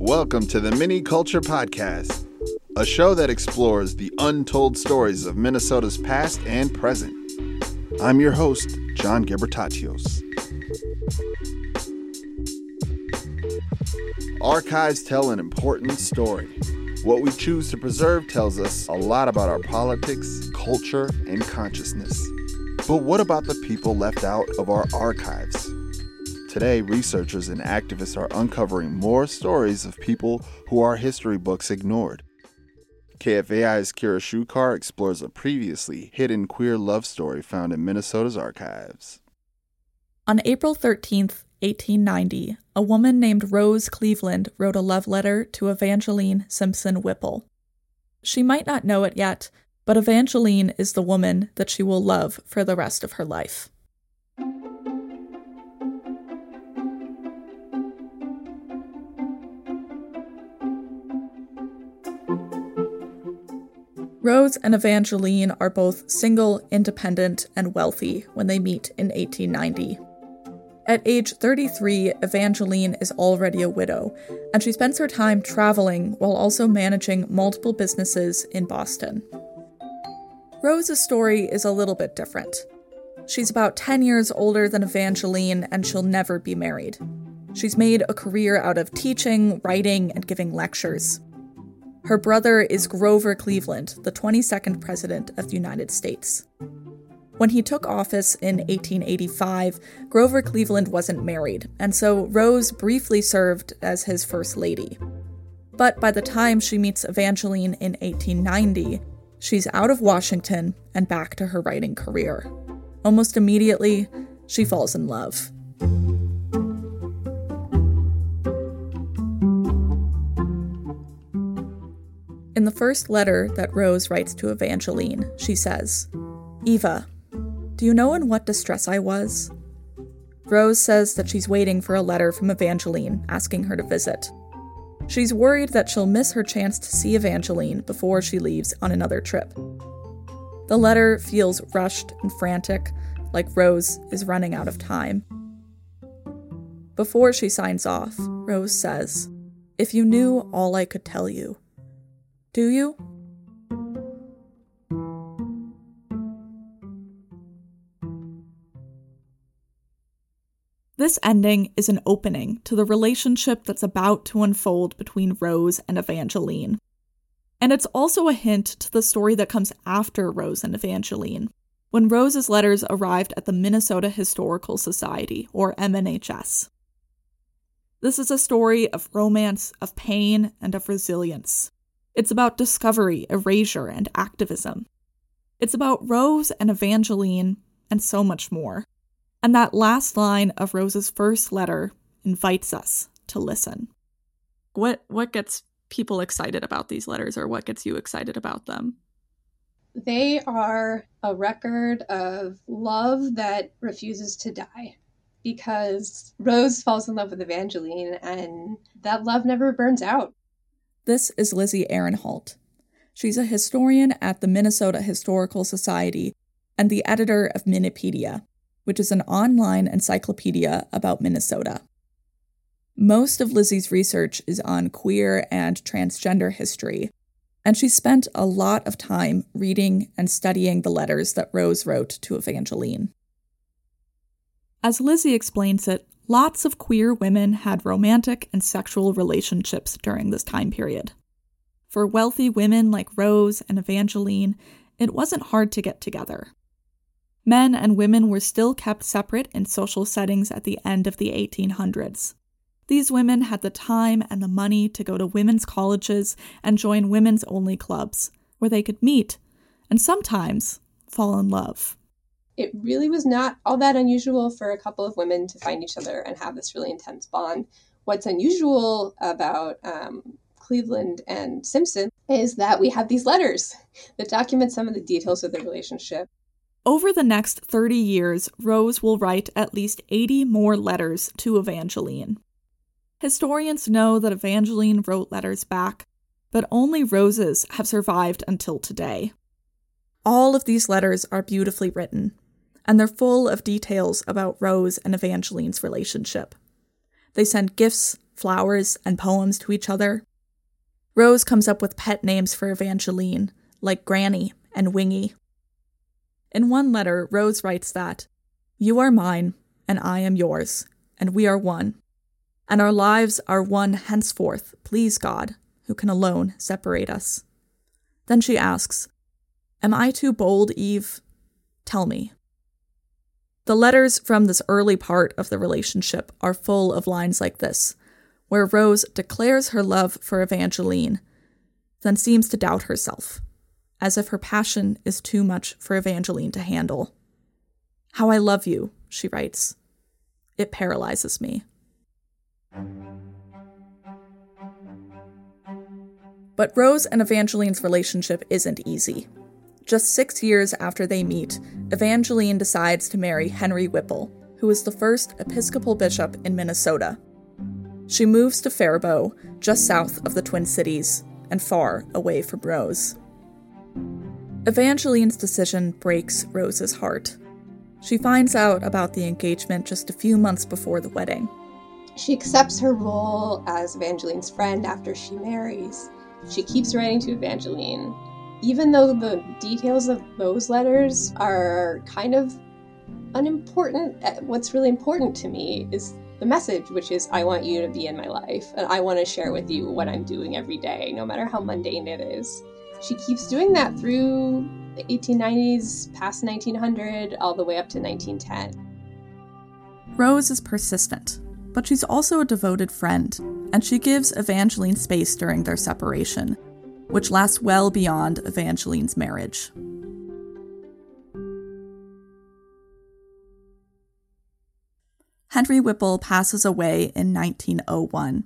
Welcome to the MinneCulture Podcast, a show that explores the untold stories of Minnesota's past and present. I'm your host, John Gebretatose. Archives tell an important story. What we choose to preserve tells us a lot about our politics, culture, and consciousness. But what about the people left out of our archives? Today, researchers and activists are uncovering more stories of people who our history books ignored. KFAI's Kira Schukar explores a previously hidden queer love story found in Minnesota's archives. On April 13th, 1890, a woman named Rose Cleveland wrote a love letter to Evangeline Simpson Whipple. She might not know it yet, but Evangeline is the woman that she will love for the rest of her life. Rose and Evangeline are both single, independent, and wealthy when they meet in 1890. At age 33, Evangeline is already a widow, and she spends her time traveling while also managing multiple businesses in Boston. Rose's story is a little bit different. She's about 10 years older than Evangeline, and she'll never be married. She's made a career out of teaching, writing, and giving lectures. Her brother is Grover Cleveland, the 22nd President of the United States. When he took office in 1885, Grover Cleveland wasn't married, and so Rose briefly served as his first lady. But by the time she meets Evangeline in 1890, she's out of Washington and back to her writing career. Almost immediately, she falls in love. In the first letter that Rose writes to Evangeline, she says, Eva, do you know in what distress I was? Rose says that she's waiting for a letter from Evangeline asking her to visit. She's worried that she'll miss her chance to see Evangeline before she leaves on another trip. The letter feels rushed and frantic, like Rose is running out of time. Before she signs off, Rose says, If you knew all I could tell you. Do you? This ending is an opening to the relationship that's about to unfold between Rose and Evangeline. And it's also a hint to the story that comes after Rose and Evangeline, when Rose's letters arrived at the Minnesota Historical Society, or MNHS. This is a story of romance, of pain, and of resilience. It's about discovery, erasure, and activism. It's about Rose and Evangeline, and so much more. And that last line of Rose's first letter invites us to listen. What what gets people excited about these letters or what gets you excited about them? They are a record of love that refuses to die because Rose falls in love with Evangeline and that love never burns out. This is Lizzie Ehrenhalt. She's a historian at the Minnesota Historical Society and the editor of MNopedia, which is an online encyclopedia about Minnesota. Most of Lizzie's research is on queer and transgender history, and she spent a lot of time reading and studying the letters that Rose wrote to Evangeline. As Lizzie explains it, lots of queer women had romantic and sexual relationships during this time period. For wealthy women like Rose and Evangeline, it wasn't hard to get together. Men and women were still kept separate in social settings at the end of the 1800s. These women had the time and the money to go to women's colleges and join women's only clubs, where they could meet and sometimes fall in love. It really was not all that unusual for a couple of women to find each other and have this really intense bond. What's unusual about um, Cleveland and Simpson is that we have these letters that document some of the details of their relationship. Over the next 30 years, Rose will write at least 80 more letters to Evangeline. Historians know that Evangeline wrote letters back, but only Rose's have survived until today. All of these letters are beautifully written, and they're full of details about Rose and Evangeline's relationship. They send gifts, flowers, and poems to each other. Rose comes up with pet names for Evangeline, like Granny and Wingy. In one letter, Rose writes that, You are mine, and I am yours, and we are one. And our lives are one henceforth, please God, who can alone separate us. Then she asks, Am I too bold, Eve? Tell me. The letters from this early part of the relationship are full of lines like this, where Rose declares her love for Evangeline, then seems to doubt herself as if her passion is too much for Evangeline to handle. How I love you, she writes. It paralyzes me. But Rose and Evangeline's relationship isn't easy. Just six years after they meet, Evangeline decides to marry Henry Whipple, who is the first Episcopal bishop in Minnesota. She moves to Faribault, just south of the Twin Cities, and far away from Rose. Evangeline's decision breaks Rose's heart. She finds out about the engagement just a few months before the wedding. She accepts her role as Evangeline's friend after she marries. She keeps writing to Evangeline, even though the details of those letters are kind of unimportant. Uh, what's really important to me is the message, which is I want you to be in my life, and I want to share with you what I'm doing every day, no matter how mundane it is she keeps doing that through the 1890s, past 1900, all the way up to 1910. Rose is persistent, but she's also a devoted friend, and she gives Evangeline space during their separation, which lasts well beyond Evangeline's marriage. Henry Whipple passes away in 1901.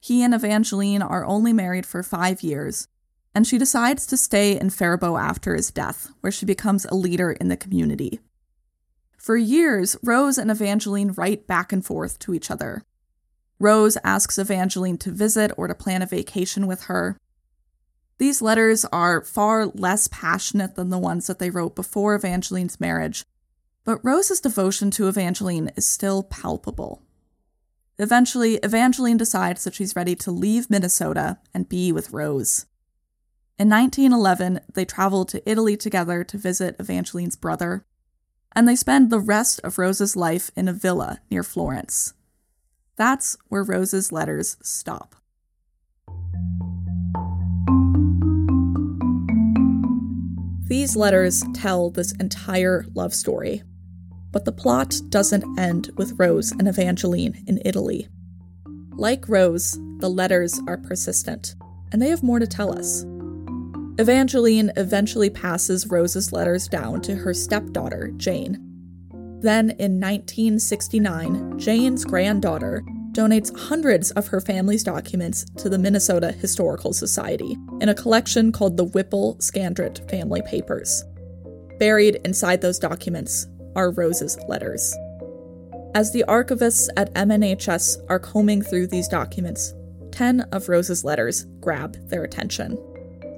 He and Evangeline are only married for five years, and she decides to stay in Faribault after his death, where she becomes a leader in the community. For years, Rose and Evangeline write back and forth to each other. Rose asks Evangeline to visit or to plan a vacation with her. These letters are far less passionate than the ones that they wrote before Evangeline's marriage, but Rose's devotion to Evangeline is still palpable. Eventually, Evangeline decides that she's ready to leave Minnesota and be with Rose. In 1911, they travel to Italy together to visit Evangeline's brother, and they spend the rest of Rose's life in a villa near Florence. That's where Rose's letters stop. These letters tell this entire love story, but the plot doesn't end with Rose and Evangeline in Italy. Like Rose, the letters are persistent, and they have more to tell us. Evangeline eventually passes Rose's letters down to her stepdaughter, Jane. Then, in 1969, Jane's granddaughter donates hundreds of her family's documents to the Minnesota Historical Society in a collection called the Whipple Scandrett Family Papers. Buried inside those documents are Rose's letters. As the archivists at MNHS are combing through these documents, 10 of Rose's letters grab their attention.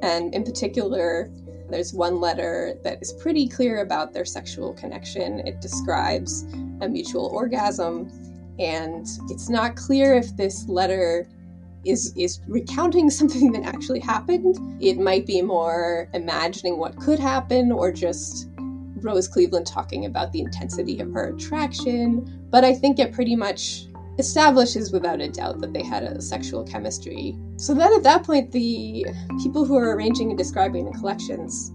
And in particular, there's one letter that is pretty clear about their sexual connection. It describes a mutual orgasm, and it's not clear if this letter is is recounting something that actually happened. It might be more imagining what could happen or just Rose Cleveland talking about the intensity of her attraction, but I think it pretty much establishes without a doubt that they had a sexual chemistry. So then at that point, the people who are arranging and describing the collections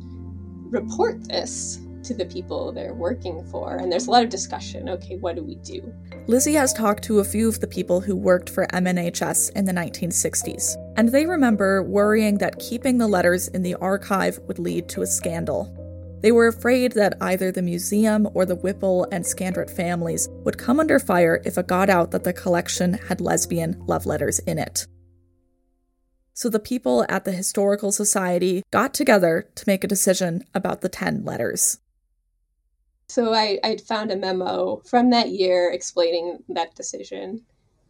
report this to the people they're working for, and there's a lot of discussion. Okay, what do we do? Lizzie has talked to a few of the people who worked for MNHS in the 1960s, and they remember worrying that keeping the letters in the archive would lead to a scandal. They were afraid that either the museum or the Whipple and Scandrett families would come under fire if it got out that the collection had lesbian love letters in it. So the people at the Historical Society got together to make a decision about the 10 letters. So I, I found a memo from that year explaining that decision.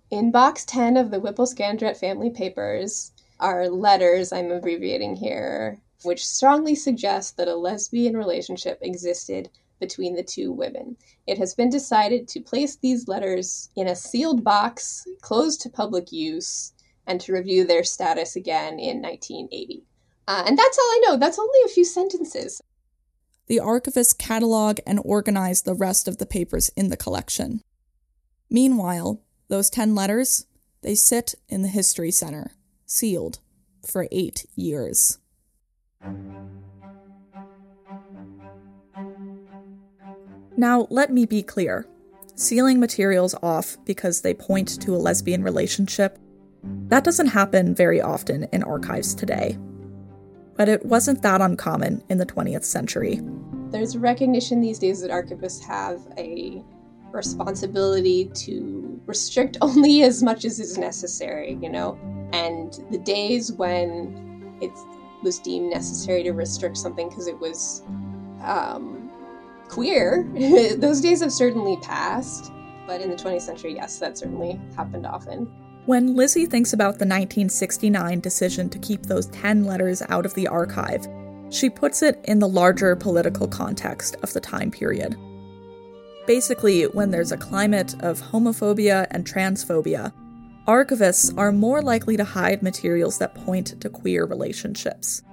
In box 10 of the Whipple Scandrett family papers are letters, I'm abbreviating here, which strongly suggest that a lesbian relationship existed between the two women. It has been decided to place these letters in a sealed box, closed to public use, and to review their status again in 1980. Uh, and that's all I know. That's only a few sentences. The archivists catalog and organize the rest of the papers in the collection. Meanwhile, those 10 letters, they sit in the History Center, sealed, for eight years. Now, let me be clear. Sealing materials off because they point to a lesbian relationship, that doesn't happen very often in archives today. But it wasn't that uncommon in the 20th century. There's recognition these days that archivists have a responsibility to restrict only as much as is necessary, you know? And the days when it was deemed necessary to restrict something because it was um, queer, those days have certainly passed. But in the 20th century, yes, that certainly happened often. When Lizzie thinks about the 1969 decision to keep those 10 letters out of the archive, she puts it in the larger political context of the time period. Basically, when there's a climate of homophobia and transphobia, archivists are more likely to hide materials that point to queer relationships.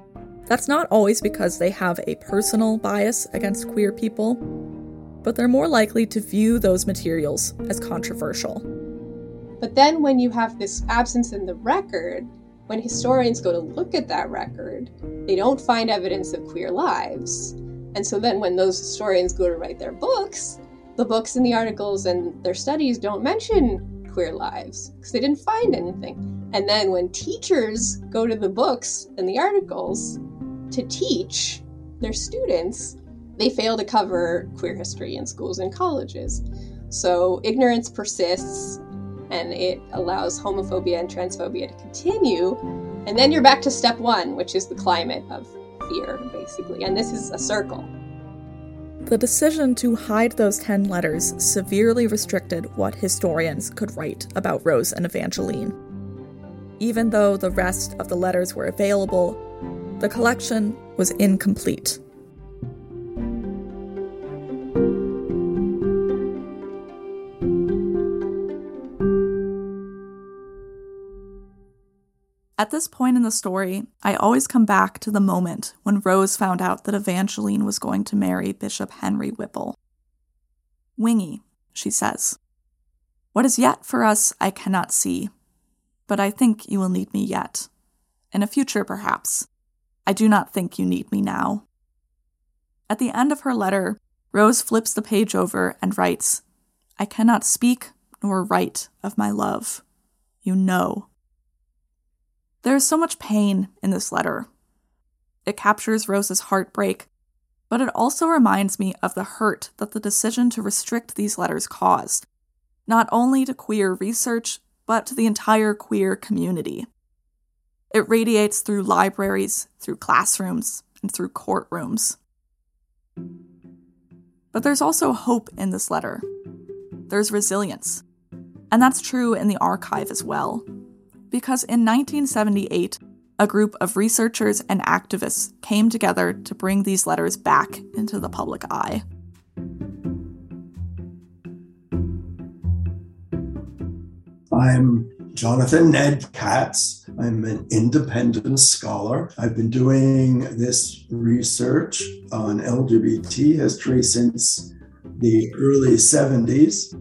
That's not always because they have a personal bias against queer people, but they're more likely to view those materials as controversial. But then, when you have this absence in the record, when historians go to look at that record, they don't find evidence of queer lives. And so then, when those historians go to write their books, the books and the articles and their studies don't mention queer lives because they didn't find anything. And then when teachers go to the books and the articles to teach their students, they fail to cover queer history in schools and colleges. So ignorance persists and it allows homophobia and transphobia to continue. And then you're back to step one, which is the climate of fear, basically. And this is a circle. The decision to hide those 10 letters severely restricted what historians could write about Rose and Evangeline. Even though the rest of the letters were available, the collection was incomplete. At this point in the story, I always come back to the moment when Rose found out that Evangeline was going to marry Bishop Henry Whipple. Wingy, she says. What is yet for us, I cannot see, but I think you will need me yet. In a future, perhaps. I do not think you need me now. At the end of her letter, Rose flips the page over and writes, I cannot speak nor write of my love. You know. There is so much pain in this letter. It captures Rose's heartbreak, but it also reminds me of the hurt that the decision to restrict these letters caused, not only to queer research, but to the entire queer community. It radiates through libraries, through classrooms, and through courtrooms. But there's also hope in this letter. There's resilience. And that's true in the archive as well because in 1978, a group of researchers and activists came together to bring these letters back into the public eye. I'm Jonathan Ned Katz. I'm an independent scholar. I've been doing this research on LGBT history since the early 70s.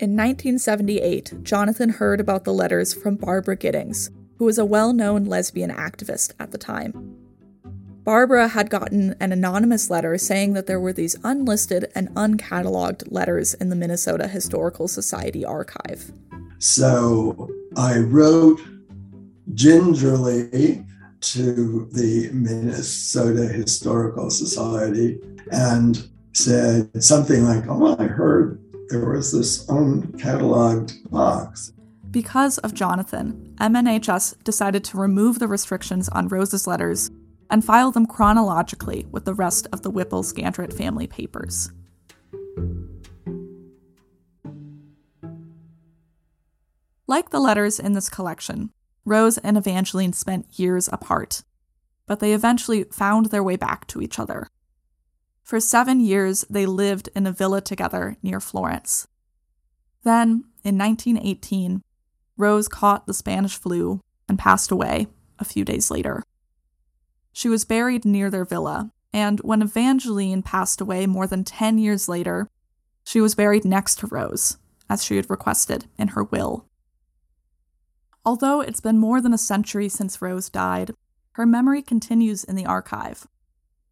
In 1978, Jonathan heard about the letters from Barbara Gittings, who was a well known lesbian activist at the time. Barbara had gotten an anonymous letter saying that there were these unlisted and uncatalogued letters in the Minnesota Historical Society archive. So I wrote gingerly to the Minnesota Historical Society and said something like, Oh, I heard there was this uncatalogued box. Because of Jonathan, MNHS decided to remove the restrictions on Rose's letters and file them chronologically with the rest of the Whipple Scandrett family papers. Like the letters in this collection, Rose and Evangeline spent years apart, but they eventually found their way back to each other. For seven years, they lived in a villa together near Florence. Then, in 1918, Rose caught the Spanish flu and passed away a few days later. She was buried near their villa, and when Evangeline passed away more than 10 years later, she was buried next to Rose, as she had requested in her will. Although it's been more than a century since Rose died, her memory continues in the archive.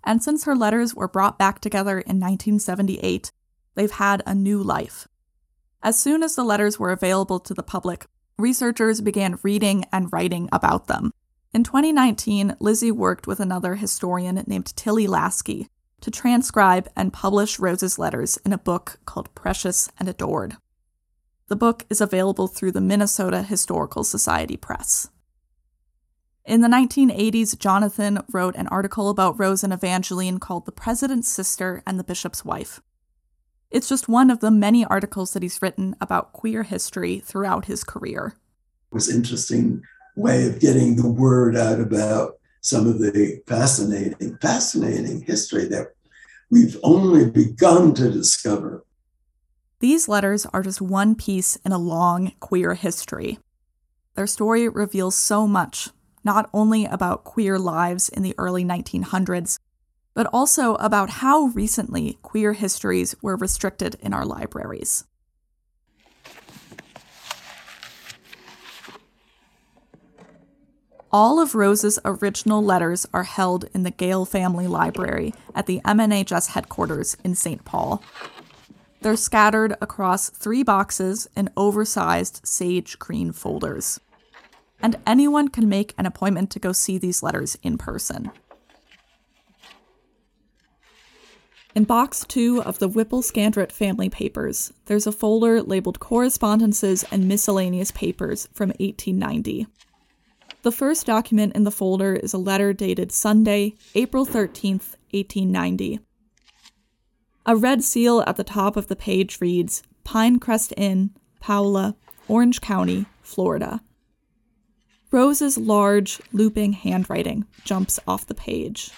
And since her letters were brought back together in 1978, they've had a new life. As soon as the letters were available to the public, researchers began reading and writing about them. In 2019, Lizzie worked with another historian named Tilly Laskey to transcribe and publish Rose's letters in a book called Precious and Adored. The book is available through the Minnesota Historical Society Press. In the 1980s, Jonathan wrote an article about Rose and Evangeline called The President's Sister and the Bishop's Wife. It's just one of the many articles that he's written about queer history throughout his career. It was interesting way of getting the word out about some of the fascinating, fascinating history that we've only begun to discover. These letters are just one piece in a long queer history. Their story reveals so much, not only about queer lives in the early 1900s, but also about how recently queer histories were restricted in our libraries. All of Rose's original letters are held in the Gale Family Library at the MNHS headquarters in St. Paul. They're scattered across three boxes in oversized sage green folders. And anyone can make an appointment to go see these letters in person. In box two of the Whipple Scandrett family papers, there's a folder labeled Correspondences and Miscellaneous Papers from 1890. The first document in the folder is a letter dated Sunday, April 13th, 1890. A red seal at the top of the page reads Pinecrest Inn, Paola, Orange County, Florida. Rose's large, looping handwriting jumps off the page.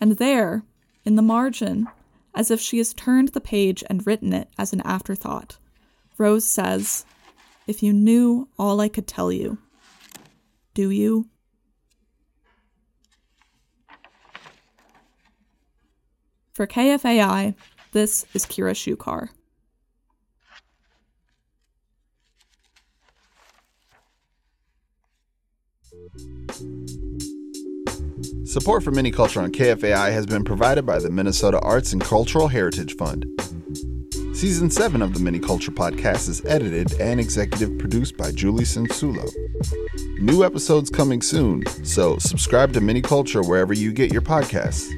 And there, in the margin, as if she has turned the page and written it as an afterthought, Rose says, If you knew all I could tell you, do you? For KFAI, this is Kira Schukar. Support for MinneCulture on KFAI has been provided by the Minnesota Arts and Cultural Heritage Fund. Season 7 of the MinneCulture podcast is edited and executive produced by Julie Censullo. New episodes coming soon, so subscribe to MinneCulture wherever you get your podcasts.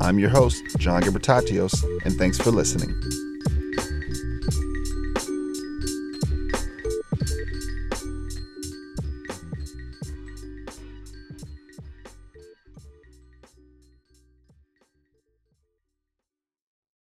I'm your host, John Gebretatose, and thanks for listening.